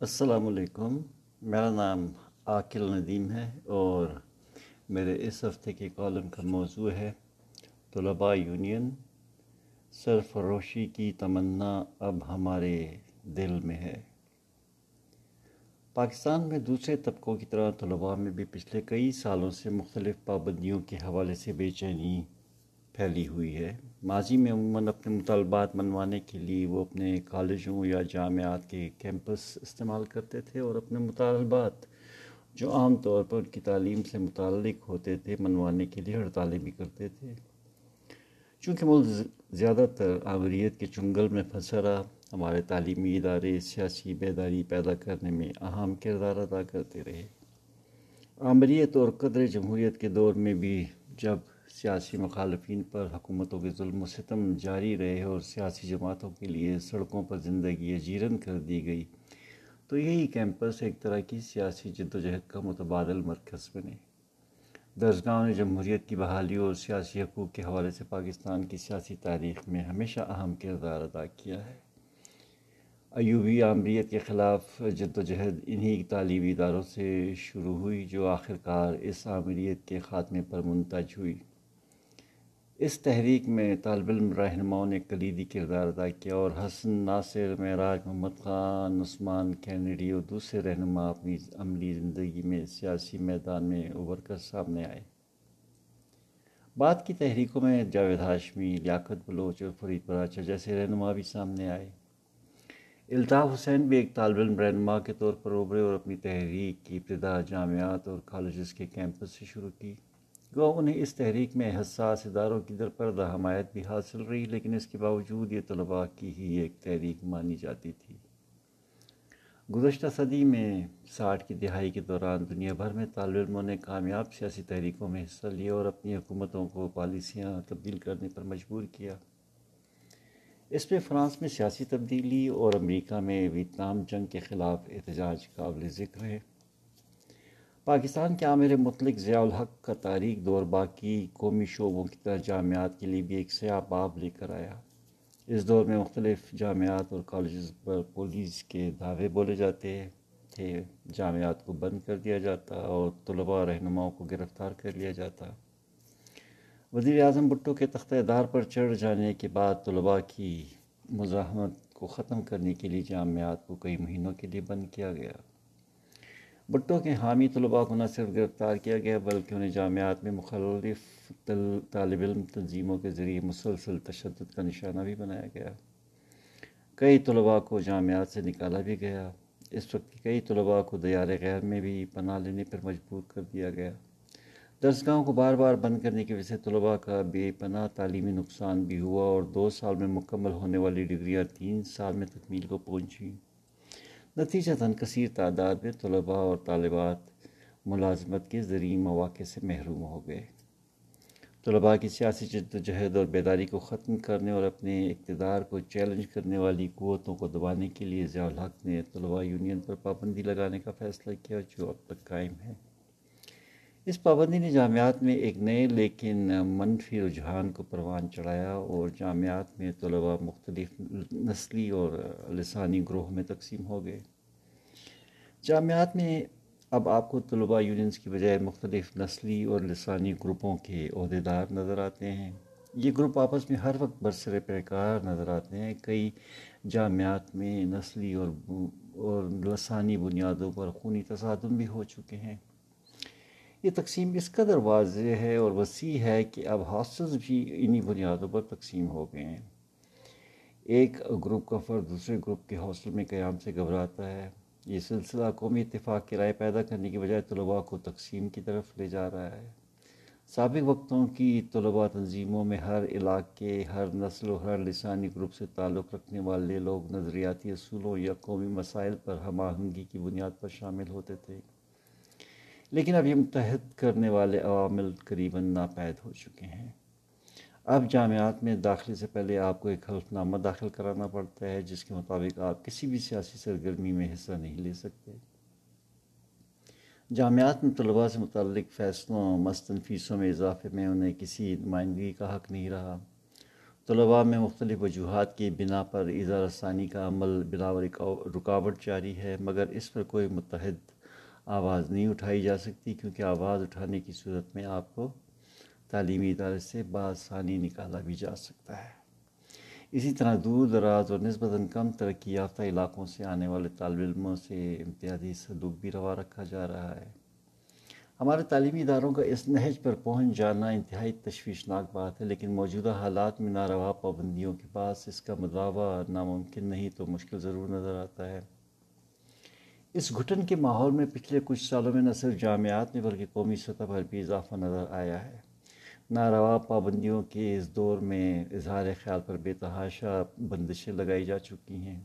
السلام علیکم۔ میرا نام عاقل ندیم ہے اور میرے اس ہفتے کے کالم کا موضوع ہے طلباء یونین۔ سرفروشی کی تمنا اب ہمارے دل میں ہے۔ پاکستان میں دوسرے طبقوں کی طرح طلباء میں بھی پچھلے کئی سالوں سے مختلف پابندیوں کے حوالے سے بے چینی پھیلی ہوئی ہے۔ ماضی میں عموماً اپنے مطالبات منوانے کے لیے وہ اپنے کالجوں یا جامعات کے کیمپس استعمال کرتے تھے اور اپنے مطالبات جو عام طور پر ان کی تعلیم سے متعلق ہوتے تھے منوانے کے لیے ہڑتالیں بھی کرتے تھے۔ چونکہ ملک زیادہ تر آوریت کے چنگل میں پھنسا رہا، ہمارے تعلیمی ادارے سیاسی بیداری پیدا کرنے میں اہم کردار ادا کرتے رہے۔ آمریت اور قدر جمہوریت کے دور میں بھی جب سیاسی مخالفین پر حکومتوں کے ظلم و ستم جاری رہے اور سیاسی جماعتوں کے لیے سڑکوں پر زندگی اجیرن کر دی گئی۔ تو یہی کیمپس ایک طرح کی سیاسی جد و جہد کا متبادل مرکز بنے۔ درسگاہوں نے جمہوریت کی بحالی اور سیاسی حقوق کے حوالے سے پاکستان کی سیاسی تاریخ میں ہمیشہ اہم کردار ادا کیا ہے۔ ایوبی عامریت کے خلاف جد و جہد انہی تعلیمی اداروں سے شروع ہوئی جو آخر کار اس عامریت کے خاتمے پر منتج ہوئی۔ اس تحریک میں طالب علم رہنماؤں نے کلیدی کردار ادا کیا اور حسن، ناصر، معراج، محمد خان، عثمان، کینیڈی اور دوسرے رہنما اپنی عملی زندگی میں سیاسی میدان میں ابھر کر سامنے آئے۔ بعد کی تحریکوں میں جاوید ہاشمی، لیاقت بلوچ اور فرید پراچا جیسے رہنما بھی سامنے آئے۔ الطاف حسین بھی ایک طالب علم رہنما کے طور پر ابھرے اور اپنی تحریک کی ابتدا جامعات اور کالجز کے کیمپس سے شروع کی۔ گو انہیں اس تحریک میں حساس اداروں کی درپردہ حمایت بھی حاصل رہی، لیکن اس کے باوجود یہ طلباء کی ہی ایک تحریک مانی جاتی تھی۔ گزشتہ صدی میں ساٹھ کی دہائی کے دوران دنیا بھر میں طالب علموں نے کامیاب سیاسی تحریکوں میں حصہ لیا اور اپنی حکومتوں کو پالیسیاں تبدیل کرنے پر مجبور کیا۔ اس میں فرانس میں سیاسی تبدیلی اور امریکہ میں ویتنام جنگ کے خلاف احتجاج قابل ذکر ہے۔ پاکستان کے عامر مطلق ضیاء الحق کا تاریخ دور باقی قومی شعبوں کی طرح جامعات کے لیے بھی ایک سیاہ باب لے کر آیا۔ اس دور میں مختلف جامعات اور کالجز پر پولیس کے دعوے بولے جاتے تھے، جامعات کو بند کر دیا جاتا اور طلباء رہنماؤں کو گرفتار کر لیا جاتا۔ وزیر اعظم بھٹو کے تختہ دار پر چڑھ جانے کے بعد طلباء کی مزاحمت کو ختم کرنے کے لیے جامعات کو کئی مہینوں کے لیے بند کیا گیا۔ بھٹو کے حامی طلباء کو نہ صرف گرفتار کیا گیا بلکہ انہیں جامعات میں مخالف طالب علم تنظیموں کے ذریعے مسلسل تشدد کا نشانہ بھی بنایا گیا۔ کئی طلباء کو جامعات سے نکالا بھی گیا۔ اس وقت کئی طلباء کو دیار غیر میں بھی پناہ لینے پر مجبور کر دیا گیا۔ درسگاہوں کو بار بار بند کرنے کی وجہ سے طلباء کا بے پناہ تعلیمی نقصان بھی ہوا اور دو سال میں مکمل ہونے والی ڈگریاں تین سال میں تکمیل کو پہنچیں۔ نتیجتاً کثیر تعداد میں طلباء اور طالبات ملازمت کے زرعی مواقع سے محروم ہو گئے۔ طلباء کی سیاسی جد و جہد اور بیداری کو ختم کرنے اور اپنے اقتدار کو چیلنج کرنے والی قوتوں کو دبانے کے لیے ضیاء الحق نے طلباء یونین پر پابندی لگانے کا فیصلہ کیا، جو اب تک قائم ہے۔ اس پابندی نے جامعات میں ایک نئے لیکن منفی رجحان کو پروان چڑھایا اور جامعات میں طلباء مختلف نسلی اور لسانی گروہ میں تقسیم ہو گئے۔ جامعات میں اب آپ کو طلباء یونینز کی بجائے مختلف نسلی اور لسانی گروپوں کے عہدیدار نظر آتے ہیں۔ یہ گروپ آپس میں ہر وقت برسر پیکار نظر آتے ہیں۔ کئی جامعات میں نسلی اور اور لسانی بنیادوں پر خونی تصادم بھی ہو چکے ہیں۔ یہ تقسیم اس قدر واضح ہے اور وسیع ہے کہ اب ہاسٹلز بھی انہی بنیادوں پر تقسیم ہو گئے ہیں۔ ایک گروپ کا فرد دوسرے گروپ کے ہاسٹل میں قیام سے گھبراتا ہے۔ یہ سلسلہ قومی اتفاق کی رائے پیدا کرنے کی بجائے طلباء کو تقسیم کی طرف لے جا رہا ہے۔ سابق وقتوں کی طلباء تنظیموں میں ہر علاقے، ہر نسل و ہر لسانی گروپ سے تعلق رکھنے والے لوگ نظریاتی اصولوں یا قومی مسائل پر ہم آہنگی کی بنیاد پر شامل ہوتے تھے۔ لیکن اب یہ متحد کرنے والے عوامل قریباً ناپید ہو چکے ہیں۔ اب جامعات میں داخلے سے پہلے آپ کو ایک حلف نامہ داخل کرانا پڑتا ہے، جس کے مطابق آپ کسی بھی سیاسی سرگرمی میں حصہ نہیں لے سکتے۔ جامعات میں طلباء سے متعلق فیصلوں مستن فیسوں میں اضافے میں انہیں کسی نمائندگی کا حق نہیں رہا۔ طلباء میں مختلف وجوہات کی بنا پر اظہار ثانی کا عمل بلا رکاوٹ جاری ہے، مگر اس پر کوئی متحد آواز نہیں اٹھائی جا سکتی کیونکہ آواز اٹھانے کی صورت میں آپ کو تعلیمی ادارے سے بآسانی نکالا بھی جا سکتا ہے۔ اسی طرح دور دراز اور نسبتاً کم ترقی یافتہ علاقوں سے آنے والے طالب علموں سے امتیازی سلوک بھی روا رکھا جا رہا ہے۔ ہمارے تعلیمی اداروں کا اس نہج پر پہنچ جانا انتہائی تشویشناک بات ہے، لیکن موجودہ حالات میں ناروا پابندیوں کے پاس اس کا مداوع ناممکن نہیں تو مشکل ضرور نظر آتا ہے۔ اس گھٹن کے ماحول میں پچھلے کچھ سالوں میں نہ صرف جامعات میں بلکہ قومی سطح پر بھی اضافہ نظر آیا ہے۔ ناروا پابندیوں کے اس دور میں اظہار خیال پر بے تحاشا بندشیں لگائی جا چکی ہیں۔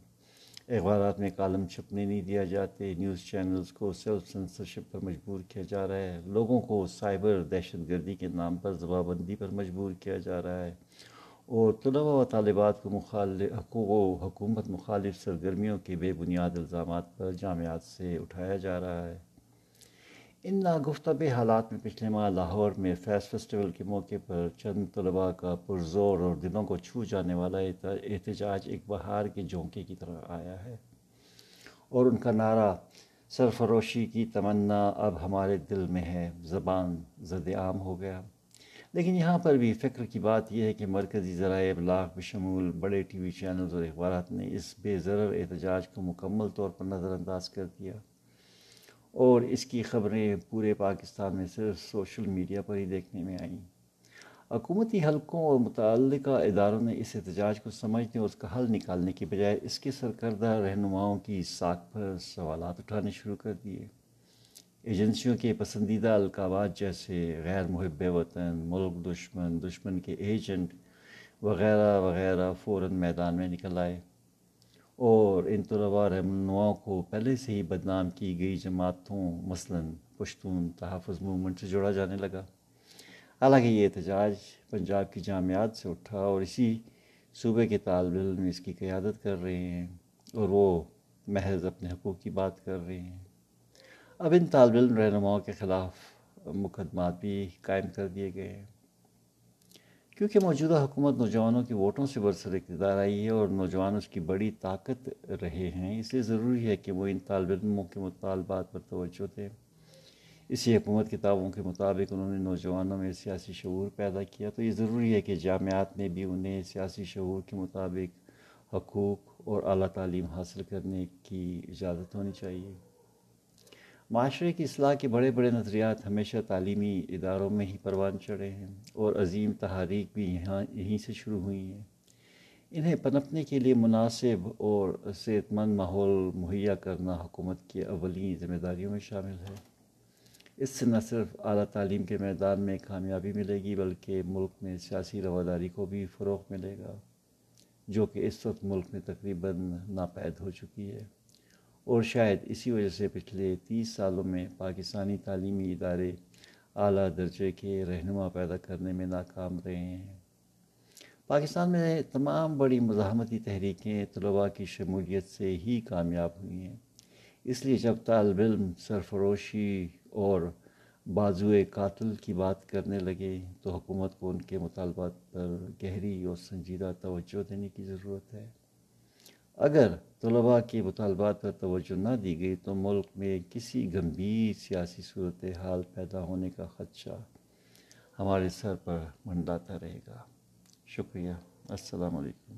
اخبارات میں کالم چھپنے نہیں دیا جاتے، نیوز چینلز کو سیلف سنسرشپ پر مجبور کیا جا رہا ہے۔ لوگوں کو سائبر دہشت گردی کے نام پر زبابندی پر مجبور کیا جا رہا ہے۔ اور طلباء و طالبات کو مخالف حقوق و حکومت مخالف سرگرمیوں کے بے بنیاد الزامات پر جامعات سے اٹھایا جا رہا ہے۔ ان ناگفتہ حالات میں پچھلے ماہ لاہور میں فیس فیسٹیول کے موقع پر چند طلباء کا پرزور اور دلوں کو چھو جانے والا احتجاج ایک بہار کے جھونکے کی طرح آیا ہے۔ اور ان کا نعرہ سرفروشی کی تمنا اب ہمارے دل میں ہے، زبان زد عام ہو گیا۔ لیکن یہاں پر بھی فکر کی بات یہ ہے کہ مرکزی ذرائع ابلاغ بشمول، بڑے ٹی وی چینلز اور اخبارات نے اس بے ضرر احتجاج کو مکمل طور پر نظر انداز کر دیا۔ اور اس کی خبریں پورے پاکستان میں صرف سوشل میڈیا پر ہی دیکھنے میں آئیں۔ حکومتی حلقوں اور متعلقہ اداروں نے اس احتجاج کو سمجھنے اور اس کا حل نکالنے کے بجائے اس کے سرکردہ رہنماؤں کی ساکھ پر سوالات اٹھانے شروع کر دیے۔ ایجنسیوں کے پسندیدہ القابات جیسے غیر محب وطن، ملک دشمن دشمن کے ایجنٹ وغیرہ وغیرہ فوراً میدان میں نکل آئے۔ اور ان طلباء رہنماؤں کو پہلے سے ہی بدنام کی گئی جماعتوں، مثلاً پشتون تحفظ موومنٹ سے جوڑا جانے لگا۔ حالانکہ یہ احتجاج پنجاب کی جامعات سے اٹھا اور اسی صوبے کے طالب علم اس کی قیادت کر رہے ہیں اور وہ محض اپنے حقوق کی بات کر رہے ہیں۔ اب ان طالب علم رہنماؤں کے خلاف مقدمات بھی قائم کر دیے گئے ہیں۔ کیونکہ موجودہ حکومت نوجوانوں کی ووٹوں سے برسر اقتدار آئی ہے اور نوجوان اس کی بڑی طاقت رہے ہیں، اس لیے ضروری ہے کہ وہ ان طالب علموں کے مطالبات پر توجہ دیں۔ اسی حکومت کتابوں کے مطابق انہوں نے نوجوانوں میں سیاسی شعور پیدا کیا، تو یہ ضروری ہے کہ جامعات میں بھی انہیں سیاسی شعور کے مطابق حقوق اور اعلیٰ تعلیم حاصل کرنے کی اجازت ہونی چاہیے۔ معاشرے کی اصلاح کے بڑے بڑے نظریات ہمیشہ تعلیمی اداروں میں ہی پروان چڑھے ہیں اور عظیم تحریک بھی یہاں یہیں سے شروع ہوئی ہیں۔ انہیں پنپنے کے لیے مناسب اور صحت مند ماحول مہیا کرنا حکومت کی اولین ذمہ داریوں میں شامل ہے۔ اس سے نہ صرف اعلیٰ تعلیم کے میدان میں کامیابی ملے گی، بلکہ ملک میں سیاسی رواداری کو بھی فروغ ملے گا، جو کہ اس وقت ملک میں تقریباً ناپید ہو چکی ہے۔ اور شاید اسی وجہ سے پچھلے تیس سالوں میں پاکستانی تعلیمی ادارے اعلیٰ درجے کے رہنما پیدا کرنے میں ناکام رہے ہیں۔ پاکستان میں تمام بڑی مزاحمتی تحریکیں طلباء کی شمولیت سے ہی کامیاب ہوئی ہیں۔ اس لیے جب طالب علم سرفروشی اور بازوئے قاتل کی بات کرنے لگے تو حکومت کو ان کے مطالبات پر گہری اور سنجیدہ توجہ دینے کی ضرورت ہے۔ اگر طلباء کے مطالبات پر توجہ نہ دی گئی تو ملک میں کسی گمبھیر سیاسی صورتحال پیدا ہونے کا خدشہ ہمارے سر پر منڈاتا رہے گا۔ شکریہ۔ السلام علیکم۔